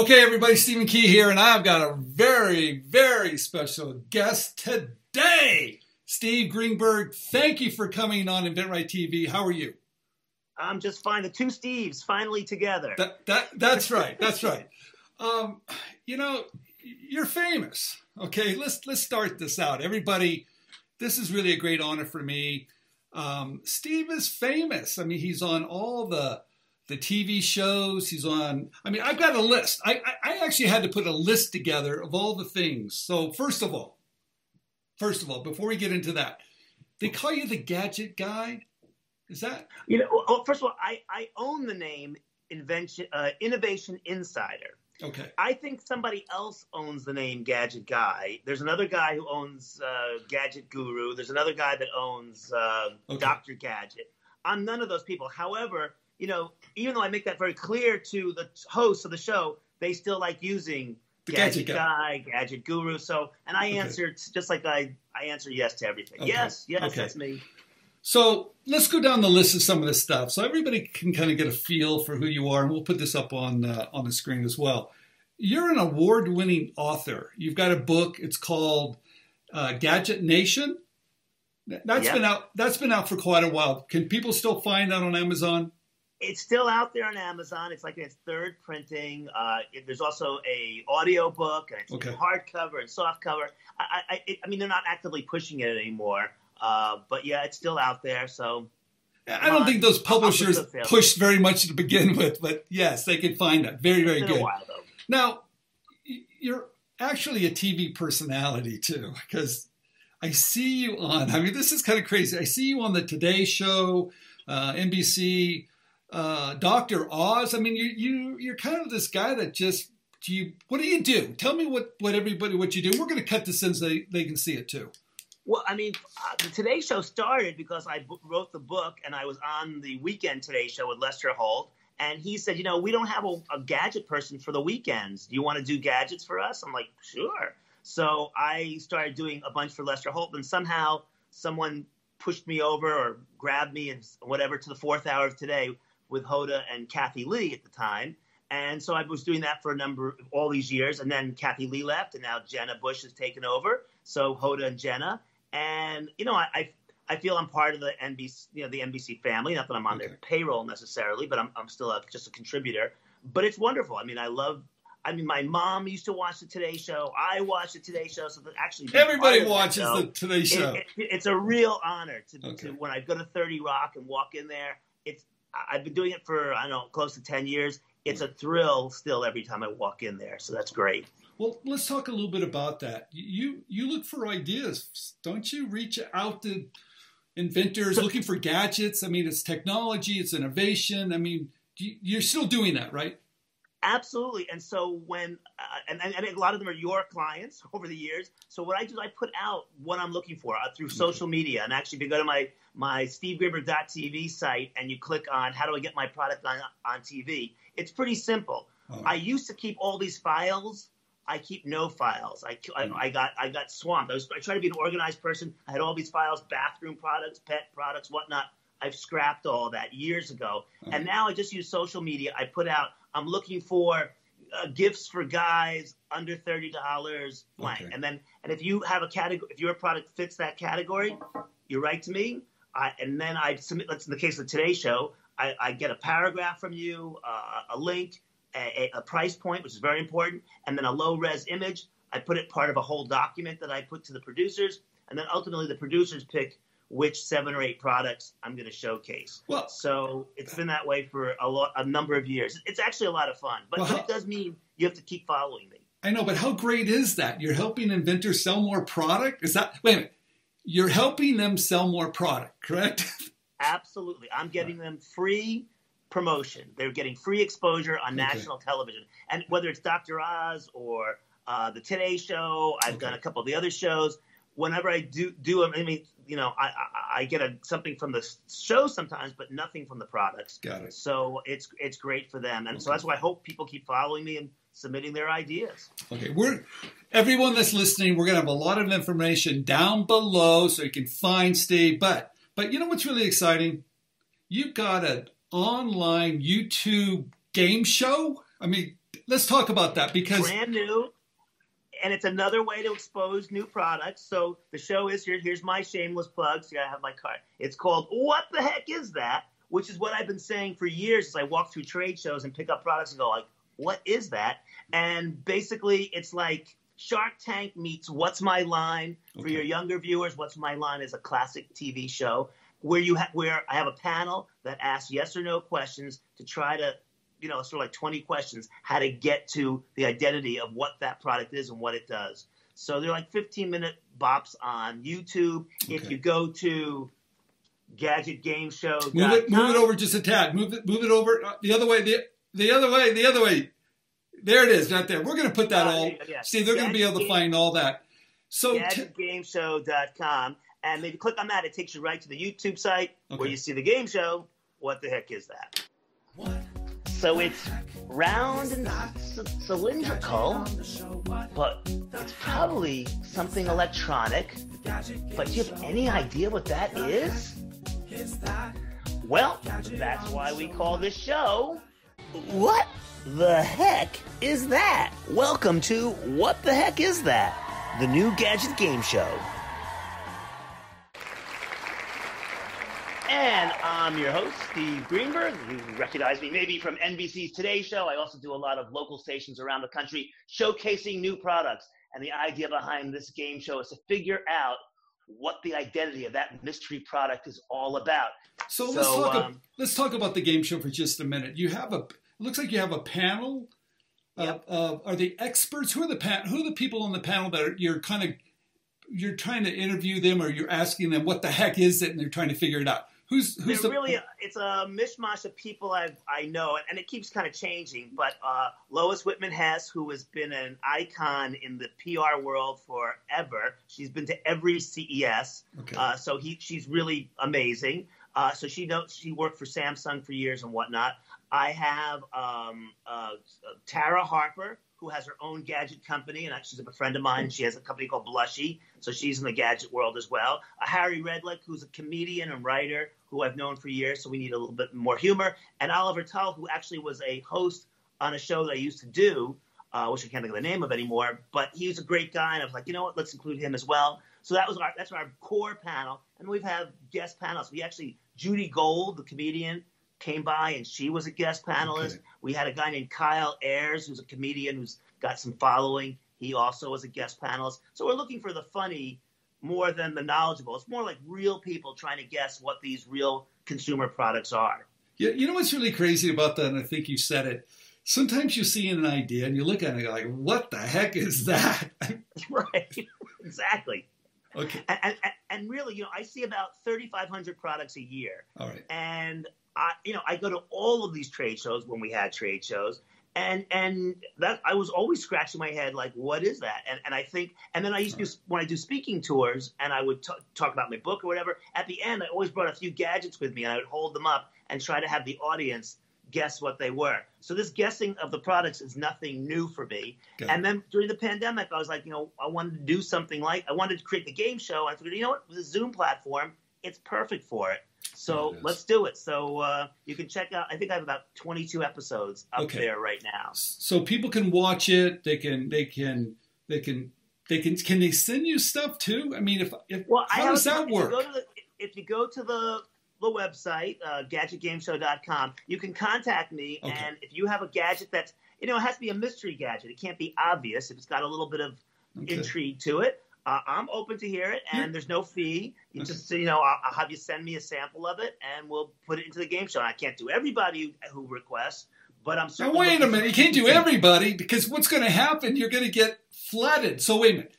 Okay, everybody, Stephen Key here, and I've got a very, very special guest today. Steve Greenberg, thank you for coming on InventRight TV. How are you? I'm just fine. The two Steves finally together. That, that, that's right. That's right. Um, you know, you're famous. Okay, let's let's start this out. Everybody, this is really a great honor for me. Um, Steve is famous. I mean, he's on all the the TV shows. He's on. I mean, I've got a list. I, I, I actually had to put a list together of all the things. So first of all, first of all, before we get into that, they call you the gadget guy. Is that? You know, well, first of all, I, I own the name Invention uh, Innovation Insider. Okay. I think somebody else owns the name Gadget Guy. There's another guy who owns uh, Gadget Guru. There's another guy that owns uh, okay. Doctor Gadget. I'm none of those people. However, you know, even though I make that very clear to the hosts of the show, they still like using the Gadget, gadget guy, Gadget Guru. So, and I okay. answered just like I I answer yes to everything. Okay. Yes, yes, okay. that's me. So let's go down the list of some of this stuff, so everybody can kind of get a feel for who you are, and we'll put this up on uh, on the screen as well. You're an award-winning author. You've got a book. It's called uh, Gadget Nation. That's yeah. been out. That's been out for quite a while. Can people still find that on Amazon? It's still out there on Amazon. It's like its third printing. Uh, it, there's also a audio book and it's okay. hardcover and softcover. I, I, it, I, mean, they're not actively pushing it anymore, uh, but yeah, it's still out there. So I don't on. think those publishers pushed very much to begin with, but yes, they can find it. Very, very good. While, now, you're actually a TV personality too, because I see you on. I mean, this is kind of crazy. I see you on the Today Show, uh, NBC uh, Doctor Oz. I mean, you you you're kind of this guy that just you. What do you do? Tell me what what everybody what you do. We're going to cut this in so they they can see it too. Well, I mean, uh, the Today Show started because I b- wrote the book and I was on the weekend Today Show with Lester Holt. And he said, you know, we don't have a, a gadget person for the weekends. Do you want to do gadgets for us? I'm like, sure. So I started doing a bunch for Lester Holt, and somehow someone pushed me over or grabbed me and whatever to the fourth hour of today with Hoda and Kathie Lee at the time. And so I was doing that for a number all these years, and then Kathie Lee left, and now Jenna Bush has taken over. So Hoda and Jenna, and you know, I, I, I feel I'm part of the NBC, you know, the NBC family. Not that I'm on okay. their payroll necessarily, but I'm, I'm still a, just a contributor. But it's wonderful. I mean, I love. I mean, my mom used to watch the Today Show. I watch the Today Show. So that actually, everybody watches show, the Today Show. It, it, it's a real honor to, okay. to when I go to Thirty Rock and walk in there. It's I've been doing it for I don't know close to ten years. It's a thrill still every time I walk in there, so that's great. Well, let's talk a little bit about that. You you look for ideas, don't you? Reach out to inventors looking for gadgets. I mean, it's technology, it's innovation. I mean, you're still doing that, right? Absolutely. And so when, uh, and, and, a lot of them are your clients over the years. So what I do is I put out what I'm looking for uh, through social media. And actually, if you go to my, my stevegreenberg.tv site and you click on how do I get my product on, on TV, it's pretty simple. Oh. I used to keep all these files. I keep no files. I, I, I, got I got swamped. I was I tried to be an organized person. I had all these files, bathroom products, pet products, whatnot. I've scrapped all that years ago, oh. and now I just use social media. I put out I'm looking for uh, gifts for guys under thirty dollars blank, okay. and then and if you have a category, if your product fits that category, you write to me, I, and then I submit. Let's in the case of today's show, I, I get a paragraph from you, uh, a link, a, a, price point, which is very important, and then a low res image. I put it part of a whole document that I put to the producers, and then ultimately the producers pick which seven or eight products I'm going to showcase. Well, so it's been that way for a lot, a number of years. It's actually a lot of fun, but, well, but it does mean you have to keep following me. I know, but how great is that? You're helping inventors sell more product. Is that wait a minute? You're helping them sell more product, correct? Absolutely. I'm getting them free promotion. They're getting free exposure on okay. national television, and whether it's Dr. Oz or uh, the Today Show, I've okay. done a couple of the other shows whenever I do do I mean, you know, I I, I get a, something from the show sometimes, but nothing from the products. Got it. So it's it's great for them, and okay. so that's why I hope people keep following me and submitting their ideas. Okay, we're everyone that's listening. We're gonna have a lot of information down below, so you can find Steve. But but you know what's really exciting? You've got an online YouTube game show. I mean, let's talk about that because brand new, and it's another way to expose new products. So the show is here. Here's my shameless plug. See, I have my card. It's called "What the Heck Is That?" Which is what I've been saying for years as I walk through trade shows and pick up products and go like, "What is that?" And basically, it's like Shark Tank meets What's My Line for Okay. your younger viewers. What's My Line is a classic TV show where you ha- where I have a panel that asks yes or no questions to try to, you know, sort of like 20 questions, how to get to the identity of what that product is and what it does. So they're like 15 minute bops on YouTube. If you go to Gadget Game Show, move it move it over just a tad. Move it move it over uh, the other way. The the other way. The other way. There it is, right there. We're going to put that Uh, all. yeah. See, they're going to be able to find all that. So gadgetgameshow.com. And maybe click on that. It takes you right to the YouTube site where you see the game show. What the heck is that? So it's round and c- cylindrical, but it's probably something electronic. But do you have any idea what that is? Well, that's why we call this show What the Heck Is That? Welcome to What the Heck Is That? The new gadget game show. And I'm your host, Steve Greenberg. You recognize me maybe from NBC's Today Show. I also do a lot of local stations around the country showcasing new products. And the idea behind this game show is to figure out what the identity of that mystery product is all about. So, let's talk. um, let's talk about the game show for just a minute. You have a. It looks like you have a panel. Yep. Uh, uh, are the experts? Who are the pan, Who are the people on the panel that are, you're kind of you're trying to interview them, or you're asking them what the heck is it, and they're trying to figure it out. Who's who's the really it's a mishmash of people I I know, and it keeps kind of changing. But uh, Lois Whitman Hess, who has been an icon in the PR world forever, she's been to every CES, okay? uh, so he she's really amazing. Uh, so she knows she worked for Samsung for years and whatnot. I have um, uh, Tara Harper, who has her own gadget company, and she's a friend of mine. She has a company called Blushy, so she's in the gadget world as well. Uh, Harry Redlick, who's a comedian and writer who I've known for years, so we need a little bit more humor. And Oliver Tull, who actually was a host on a show that I used to do, uh, which I can't think of the name of anymore, but he was a great guy, and I was like, you know what, let's include him as well. So that was our that's our core panel, and we've had guest panels. We actually Judy Gold, the comedian, came by, and she was a guest panelist. Okay. We had a guy named Kyle Ayers, who's a comedian who's got some following. He also was a guest panelist. So we're looking for the funny more than the knowledgeable. It's more like real people trying to guess what these real consumer products are. Yeah, you know what's really crazy about that, and I think you said it. Sometimes you see an idea and you look at it and you're like, "What the heck is that?" right. exactly. okay, And, and, and really, you know, I see about 3,500 products a year. all right. and I, you know, I go to all of these trade shows when we had trade shows, and and that I was always scratching my head like, what is that? And and I think, and then I used to when I do speaking tours, and I would t- talk about my book or whatever. At the end, I always brought a few gadgets with me, and I would hold them up and try to have the audience guess what they were. So this guessing of the products is nothing new for me. Got it. And then during the pandemic, I was like, you know, I wanted to do something like I wanted to create the game show. I figured, you know what, with the Zoom platform, it's perfect for it. So let's do it. So uh, you can check out. I think I have about 22 episodes up Okay. there right now. so people can watch it. They can. They can. They can. They can. Can they send you stuff too? I mean, if, if Well, how does that if work? You go to the, if you go to the the website, uh, gadgetgameshow.com, you can contact me. Okay. And if you have a gadget that's, you know, it has to be a mystery gadget. It can't be obvious if it's got a little bit of Okay. intrigue to it. Uh, I'm open to hear it, and there's no fee. You just, you know, I'll, I'll have you send me a sample of it, and we'll put it into the game show. And I can't do everybody who, who requests, but I'm Now wait a minute. You can't do everybody because what's going to happen? You're going to get flooded. So wait a minute.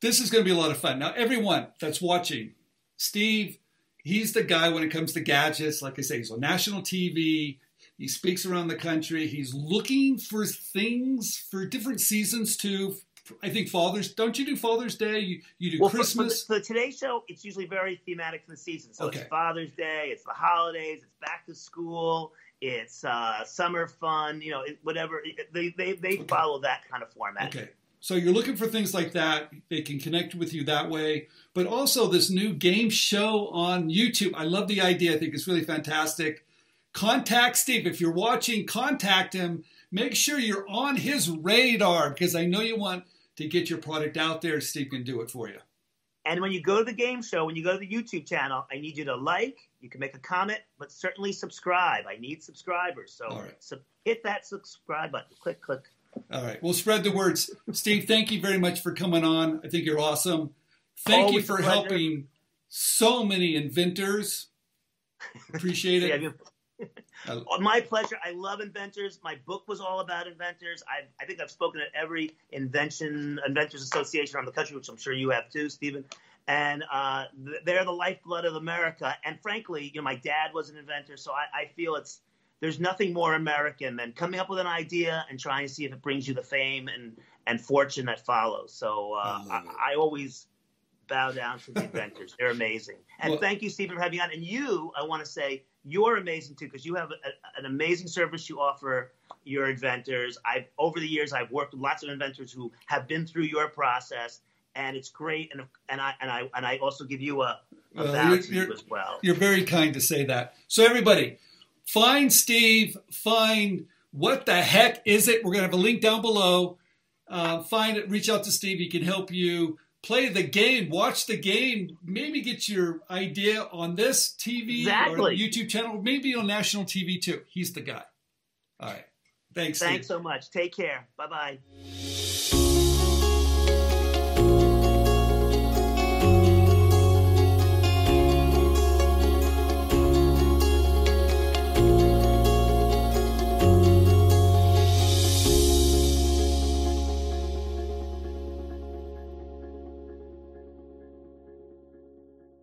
This is going to be a lot of fun. Now everyone that's watching, Steve, he's the guy when it comes to gadgets. Like I say, he's on national TV. He speaks around the country. He's looking for things for different seasons too. I think Father's. Don't you do Father's Day? You you do Well, for, for, the, Christmas. for the Today Show, it's usually very thematic for the season. So Okay. it's Father's Day, it's the holidays, it's back to school, it's uh, summer fun. You know, it, whatever. They they, they Okay. follow that kind of format. Okay. So you're looking for things like that. They can connect with you that way. But also this new game show on YouTube. I love the idea. I think it's really fantastic. Contact Steve. If you're watching, contact him make sure you're on his radar because I know you want to get your product out there. Steve can do it for you. And when you go to the game show, when you go to the YouTube channel, I need you to like, you can make a comment, but certainly subscribe. I need subscribers. So, right. so hit that subscribe button. Click, click. All right. We'll spread the words. Steve, thank you very much for coming on. I think you're awesome. Thank you Always a for helping so many inventors. Appreciate it. you- My pleasure. I love inventors. My book was all about inventors. I, I think I've spoken at every invention inventors association around the country, which I'm sure you have too, Stephen. And uh, they're the lifeblood of America. And frankly, you know, my dad was an inventor, so I, I feel it's there's nothing more American than coming up with an idea and trying to see if it brings you the fame and and fortune that follows. So uh, I I. I always bow down to the inventors. They're amazing. And Well- thank you, Stephen, for having me on. And you, I want to say, you're amazing too because you have a, an amazing service you offer your inventors. I've over the years I've worked with lots of inventors who have been through your process, and it's great. And and I and I and I also give you a, a Well, you're- you you're- as well. You're very kind to say that. So, everybody, find Steve, find what the heck is it? We're going to have a link down below. Uh, find it, reach out to Steve. He can help you play the game, watch the game, maybe get your idea on this TV or YouTube channel, maybe on national TV too. He's the guy. All right. Thanks. Thanks Steve. so much. Take care. Bye bye.